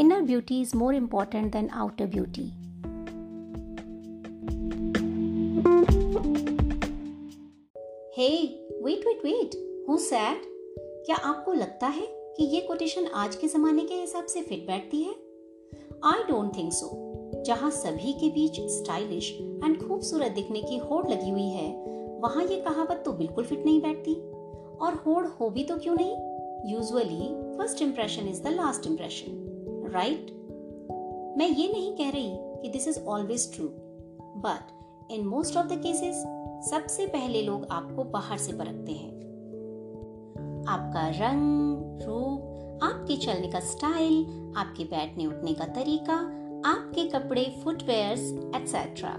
inner beauty is more important than outer beauty. Hey, wait, wait, wait. Who's sad? क्या आपको लगता है कि ये कोटेशन आज के जमाने के हिसाब से फिट बैठती है आई डोंट थिंक सो जहाँ सभी के बीच स्टाइलिश एंड खूबसूरत दिखने की होड़ लगी हुई है वहाँ ये कहावत तो बिल्कुल फिट नहीं बैठती और होड़ हो भी तो क्यों नहीं usually first impression is the last impression right मैं ये नहीं कह रही कि this is always true but in most of the cases सबसे पहले लोग आपको बाहर से परखते हैं। आपका रंग रूप आपके चलने का स्टाइल आपके बैठने उठने का तरीका आपके कपड़े फुटवेयर्स एक्सेट्रा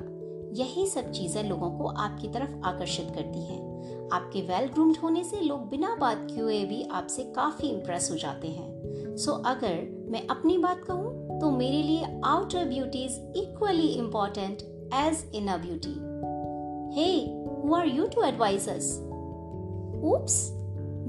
यही सब चीज़ें लोगों को आपकी तरफ़ आकर्षित करती हैं। आपके वेल ग्रूम्ड होने से लोग बिना बात किए भी आपसे काफ़ी इम्प्रेस हो जाते हैं। सो so, अगर मैं अपनी बात कहूँ तो मेरे लिए outer beauty is equally important as inner beauty hey who are you to advise us oops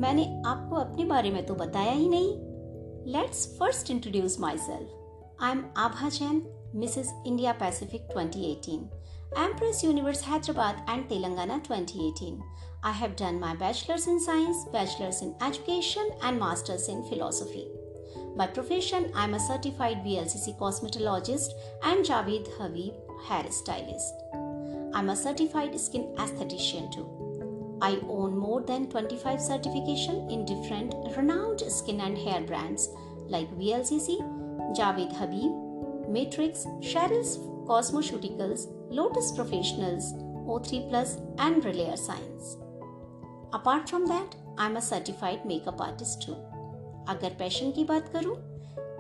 मैंने आपको अपने बारे में तो बताया ही नहीं। Let's first introduce myself I am Abha Jain Mrs India Pacific 2018 Empress Universe Hyderabad and Telangana 2018. I have done my bachelor's in science, bachelor's in education, and master's in philosophy. By profession, I am a certified VLCC cosmetologist and Javed Habib hairstylist. I am a certified skin aesthetician too. I own more than 25 certification in different renowned skin and hair brands like VLCC, Javed Habib, Matrix, Cheryl's Cosmoceuticals, Lotus Professionals, O3 Plus and Relayer Science. Apart from that, I'm a certified makeup artist too. अगर passion की बात करूँ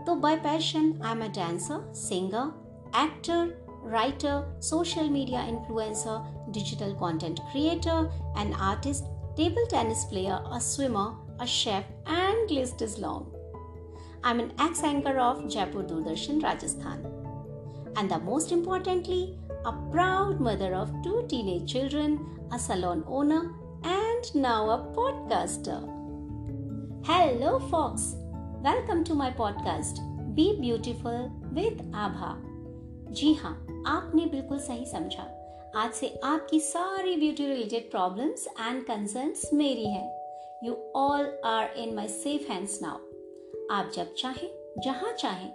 तो by passion I am a dancer singer actor writer social media influencer digital content creator and artist table tennis player a swimmer a chef and list is long I am an ex anchor of Jaipur Doordarshan Rajasthan and the most importantly a proud mother of two teenage children a salon owner and now a podcaster Hello, folks. Welcome to my podcast, Be Beautiful with Abha. जी हाँ आपने बिल्कुल सही समझा आज से आपकी सारी beauty related problems and concerns मेरी हैं you all are in my safe hands now आप जब चाहें जहाँ चाहें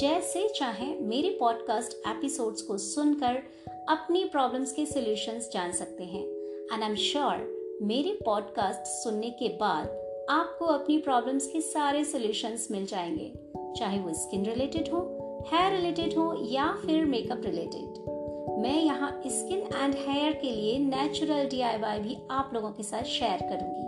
जैसे चाहें मेरे पॉडकास्ट एपिसोड्स को सुनकर अपनी प्रॉब्लम्स के सॉल्यूशंस जान सकते हैं एंड आई एम श्योर मेरे पॉडकास्ट सुनने के बाद आपको अपनी प्रॉब्लम्स के सारे सॉल्यूशंस मिल जाएँगे। चाहे वो स्किन रिलेटेड हो हेयर रिलेटेड हो, या फिर मेकअप रिलेटेड मैं यहाँ स्किन एंड हेयर के लिए नेचुरल डी भी आप लोगों के साथ शेयर करूँगी,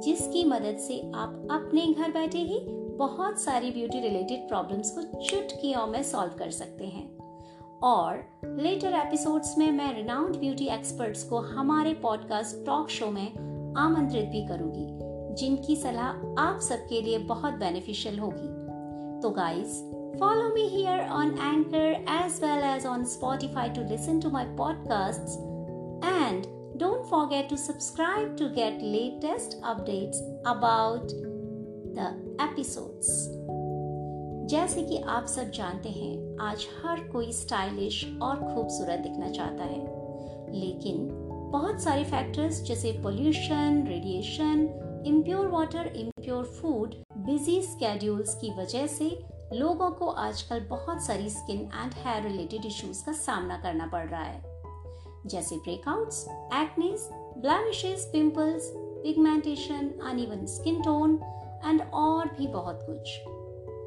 जिसकी मदद से आप अपने घर बैठे ही बहुत सारी ब्यूटी रिलेटेड प्रॉब्लम्स को चुटकियों में सॉल्व कर सकते हैं। और लेटर एपिसोड्स में मैं रिनाउंड ब्यूटी एक्सपर्ट्स को हमारे पॉडकास्ट टॉक शो में आमंत्रित भी करूँगी। जिनकी सलाह आप सबके लिए बहुत बेनिफिशियल होगी। तो guys follow me here on Anchor as well as on Spotify to listen to my podcast and don't forget to subscribe to get latest updates about the episodes जैसे कि आप सब जानते हैं, आज हर कोई स्टाइलिश और खूबसूरत दिखना चाहता है। लेकिन बहुत सारे फैक्टर्स जैसे pollution radiation impure water impure food busy schedules की वजह से लोगों को आजकल बहुत सारी skin and hair related issues का सामना करना पड़ रहा है। जैसे breakouts, acnes, blemishes, pimples, pigmentation, uneven skin tone and और भी बहुत कुछ।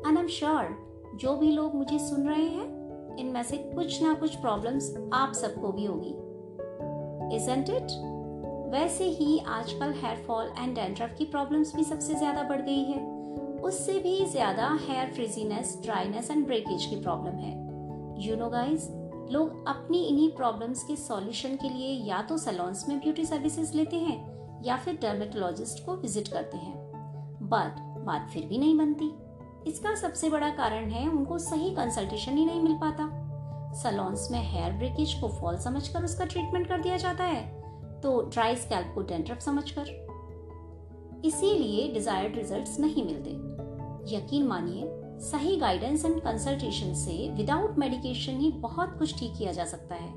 एंड आई एम श्योर जो भी लोग मुझे सुन रहे हैं इनमें से कुछ ना कुछ प्रॉब्लम्स आप सबको भी होगी। Isn't it? वैसे ही आजकल हेयर फॉल एंड डेंड्रफ की प्रॉब्लम्स भी सबसे ज़्यादा बढ़ गई है। उससे भी ज़्यादा hair frizziness dryness and breakage की प्रॉब्लम है। यू नो गाइज़ लोग अपनी इन्हीं प्रॉब्लम्स के सॉल्यूशन के लिए या तो सलोन्स में ब्यूटी सर्विसेज़ लेते हैं, या फिर डर्मेटोलॉजिस्ट को विज़िट करते हैं। बट बात फिर भी नहीं बनती। इसका सबसे बड़ा कारण है उनको सही कंसल्टेशन ही नहीं मिल पाता। सलोन्स में हेयर ब्रेकेज को फॉल समझकर उसका ट्रीटमेंट कर दिया जाता है। तो ड्राई स्कैल्प को डेंड्रफ समझकर। इसीलिए डिजायर्ड रिजल्ट्स नहीं मिलते। यकीन मानिए, सही गाइडेंस एंड कंसल्टेशन से विदाउट मेडिकेशन ही बहुत कुछ ठीक किया जा सकता है।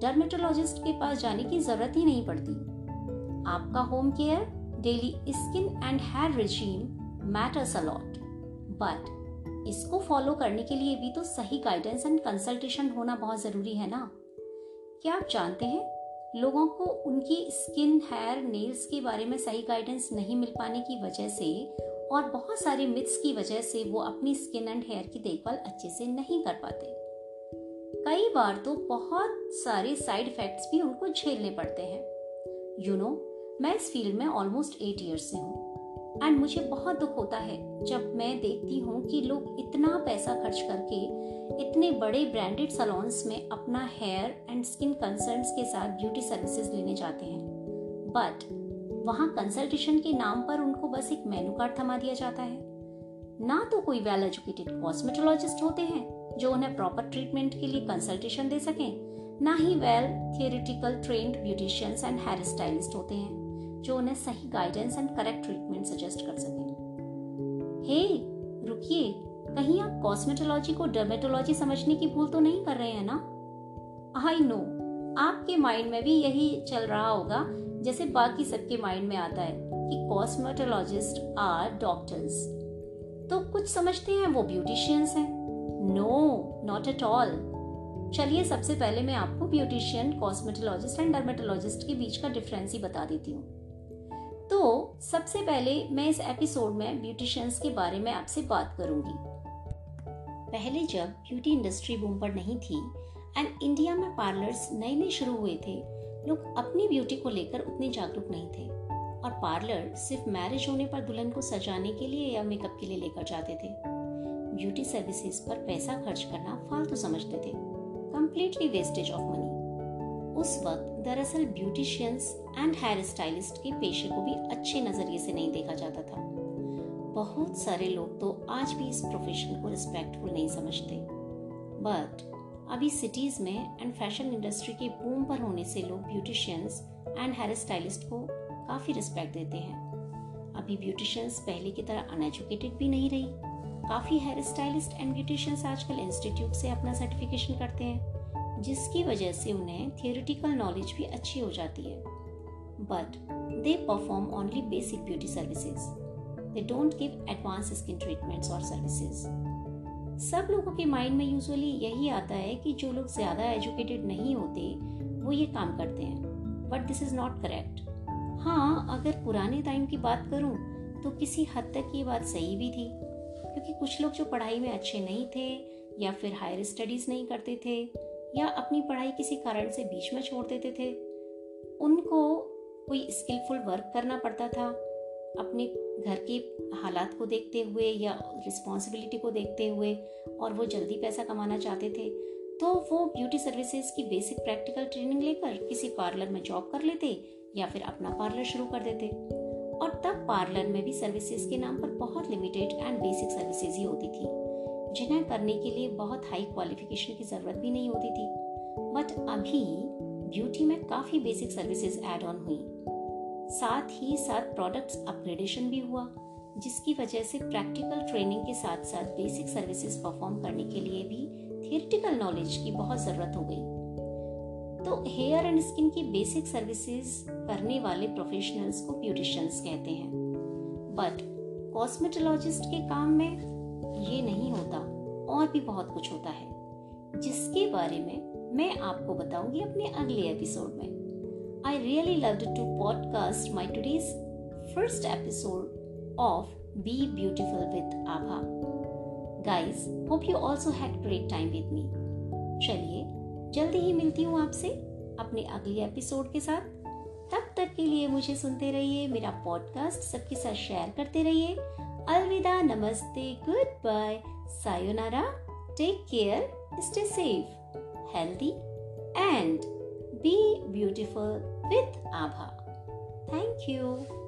डर्मेटोलॉजिस्ट के पास जाने की ज़रूरत ही नहीं पड़ती। आपका home care daily skin and hair regime matters a lot but इसको फॉलो करने के लिए भी तो सही गाइडेंस एंड कंसल्टेशन होना बहुत ज़रूरी है ना? क्या आप जानते हैं लोगों को उनकी स्किन हेयर नेल्स के बारे में सही गाइडेंस नहीं मिल पाने की वजह से और बहुत सारे मिथ्स की वजह से वो अपनी स्किन एंड हेयर की देखभाल अच्छे से नहीं कर पाते। कई बार तो बहुत सारे साइड इफेक्ट्स भी उनको झेलने पड़ते हैं। यू you नो know, मैं इस फ़ील्ड में ऑलमोस्ट एट ईयर्स से हूँ। एंड मुझे बहुत दुख होता है जब मैं देखती हूँ कि लोग इतना पैसा खर्च करके इतने बड़े ब्रांडेड सलोन्स में अपना हेयर एंड स्किन कंसर्न्स के साथ ब्यूटी सर्विसेज़ लेने जाते हैं। बट वहाँ कंसल्टेशन के नाम पर उनको बस एक मेनू कार्ड थमा दिया जाता है। ना तो कोई वेल एजुकेटेड कॉस्मेटोलॉजिस्ट होते हैं जो उन्हें प्रॉपर ट्रीटमेंट के लिए कंसल्टेशन दे सकें, ना ही well theoretical trained beauticians and hair stylist होते हैं। जो उन्हें सही guidance and correct treatment suggest कर सकें। हे, रुकिए। कहीं आप कॉस्मेटोलॉजी को डर्मेटोलॉजी समझने की भूल तो नहीं कर रहे हैं ना? आई नो आपके माइंड में भी यही चल रहा होगा, जैसे बाकी सबके माइंड में आता है कि कॉस्मेटोलॉजिस्ट आर डॉक्टर्स तो कुछ समझते हैं, वो ब्यूटिशियंस हैं। नो नॉट एट ऑल चलिए, सबसे पहले मैं आपको ब्यूटिशियन कॉस्मेटोलॉजिस्ट एंड डर्मेटोलॉजिस्ट के बीच का डिफरेंस ही बता देती हूँ। तो सबसे पहले मैं इस एपिसोड में ब्यूटिशियंस के बारे में आपसे बात करूँगी। पहले जब ब्यूटी इंडस्ट्री बूम पर नहीं थी एंड इंडिया में पार्लर्स नए नए शुरू हुए थे, लोग अपनी ब्यूटी को लेकर उतने जागरूक नहीं थे। और पार्लर सिर्फ़ मैरिज होने पर दुल्हन को सजाने के लिए या मेकअप के लिए लेकर जाते थे। ब्यूटी सर्विसेज़ पर पैसा खर्च करना फालतू समझते थे। कंप्लीटली वेस्टेज ऑफ़ मनी उस वक्त दरअसल ब्यूटिशियंस एंड हेयर स्टाइलिस्ट के पेशे को भी अच्छे नज़रिए से नहीं देखा जाता था। बहुत सारे लोग तो आज भी इस प्रोफेशन को रिस्पेक्टफुल नहीं समझते। बट अभी सिटीज़ में एंड फ़ैशन इंडस्ट्री के बूम पर होने से लोग ब्यूटिशियंस एंड हेयर स्टाइलिस्ट को काफ़ी रिस्पेक्ट देते हैं। अभी ब्यूटिशियंस पहले की तरह अनएजुकेटेड भी नहीं रही। काफ़ी हेयर स्टाइलिस्ट एंड ब्यूटिशियंस आजकल इंस्टीट्यूट से अपना सर्टिफिकेशन करते हैं। जिसकी वजह से उन्हें थियोरिटिकल नॉलेज भी अच्छी हो जाती है। But they perform only basic beauty services they don't give advance skin treatments और सर्विसेज़ सब लोगों के माइंड में यूजुअली यही आता है कि जो लोग ज़्यादा एजुकेटेड नहीं होते, वो ये काम करते हैं। But this is not correct हाँ अगर पुराने टाइम की बात करूँ तो किसी हद तक ये बात सही भी थी। क्योंकि कुछ लोग जो पढ़ाई में अच्छे नहीं थे या फिर हायर स्टडीज़ नहीं करते थे या अपनी पढ़ाई किसी कारण से बीच में छोड़ देते थे? उनको कोई स्किलफुल वर्क करना पड़ता था? अपने घर के हालात को देखते हुए या रिस्पॉन्सिबिलिटी को देखते हुए और वो जल्दी पैसा कमाना चाहते थे तो वो ब्यूटी सर्विसेज़ की बेसिक प्रैक्टिकल ट्रेनिंग लेकर किसी पार्लर में जॉब कर लेते या फिर अपना पार्लर शुरू कर देते। और तब पार्लर में भी सर्विसेज़ के नाम पर बहुत लिमिटेड एंड बेसिक सर्विसेज़ ही होती थी। जिन्हें करने के लिए बहुत हाई क्वालिफिकेशन की ज़रूरत भी नहीं होती थी। बट अभी ब्यूटी में काफ़ी बेसिक सर्विसेज़ एड ऑन हुई। साथ ही साथ प्रोडक्ट्स अपग्रेडेशन भी हुआ, जिसकी वजह से प्रैक्टिकल ट्रेनिंग के साथ साथ बेसिक सर्विसेज़ परफॉर्म करने के लिए भी थियोरिटिकल नॉलेज की बहुत ज़रूरत हो गई। तो हेयर एंड स्किन की बेसिक सर्विसेज़ करने वाले प्रोफेशनल्स को ब्यूटिशियंस कहते हैं। बट कॉस्मेटोलॉजिस्ट के काम में ये नहीं होता और भी बहुत कुछ होता है जिसके बारे में मैं आपको बताऊँगी अपने अगले एपिसोड में I really loved to podcast my today's first episode of Be Beautiful with Abha. Guys, hope you also had great time with me. चलिए जल्दी ही मिलती हूँ आपसे अपने अगले एपिसोड के साथ तब तक के लिए मुझे सुनते रहिए मेरा पॉडकास्ट सबके साथ शेयर करते रहिए Alvida, Namaste, Goodbye, Sayonara. Take care, stay safe, healthy, and be beautiful with Abha. Thank you.